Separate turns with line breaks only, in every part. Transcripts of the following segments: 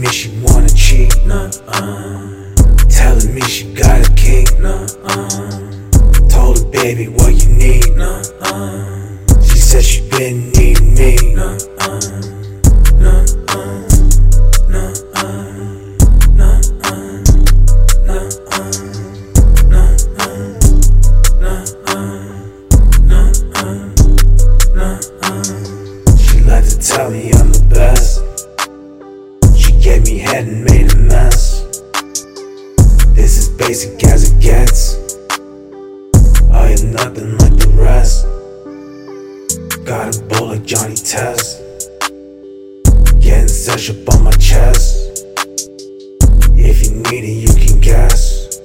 Telling me she wanna cheat, nah, uh. Telling me she got a kink, nah, uh. Told her baby what you need, nah, uh. She said she been needing me, nah, uh. Nah, uh. Nah, uh. Nah, uh. Nah, uh. Nah, uh. Nah, uh. Nah, uh. Nah, uh. She like to tell me I'm the best. She gave and made a mess. This is basic as it gets. I am nothing like the rest. Got a bowl like Johnny Test. Getting sesh up on my chest. If you need it, you can guess.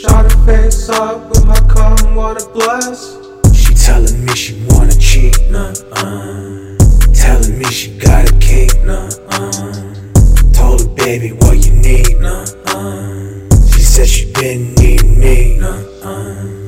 Shot her face up with my cum, what a bless. She telling me she wanna cheat. Nah, uh, Telling me she got baby, what you need. nah, uh, She said she been needing me. nah, uh.